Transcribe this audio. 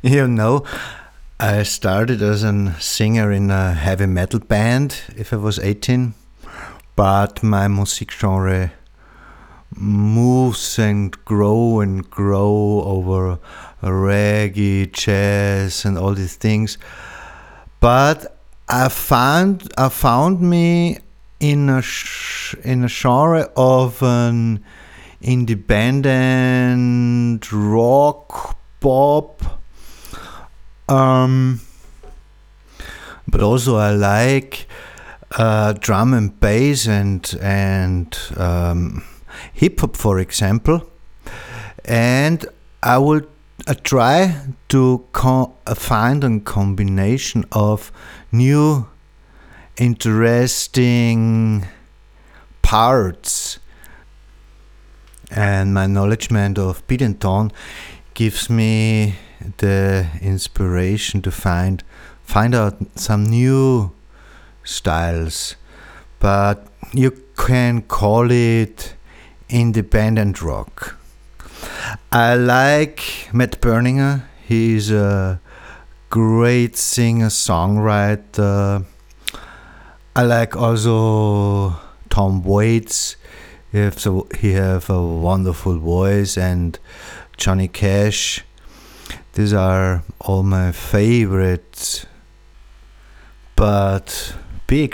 You know, I started as a singer in a heavy metal band if I was 18, but my music genre moves and grow and grow over reggae, jazz, and all these things. But I found I found me in a in a genre of an independent rock pop. Um, but also I like uh, drum and bass and and um, hip hop, for example. And I will uh, try to uh, find a combination of new, interesting parts. And my knowledgement of beat and tone gives me the inspiration to find find out some new styles. But you can call it independent rock. I like Matt Berninger. He's a great singer songwriter. I like also Tom Waits. He has a, he have a wonderful voice and Johnny Cash. These are all my favorites. But be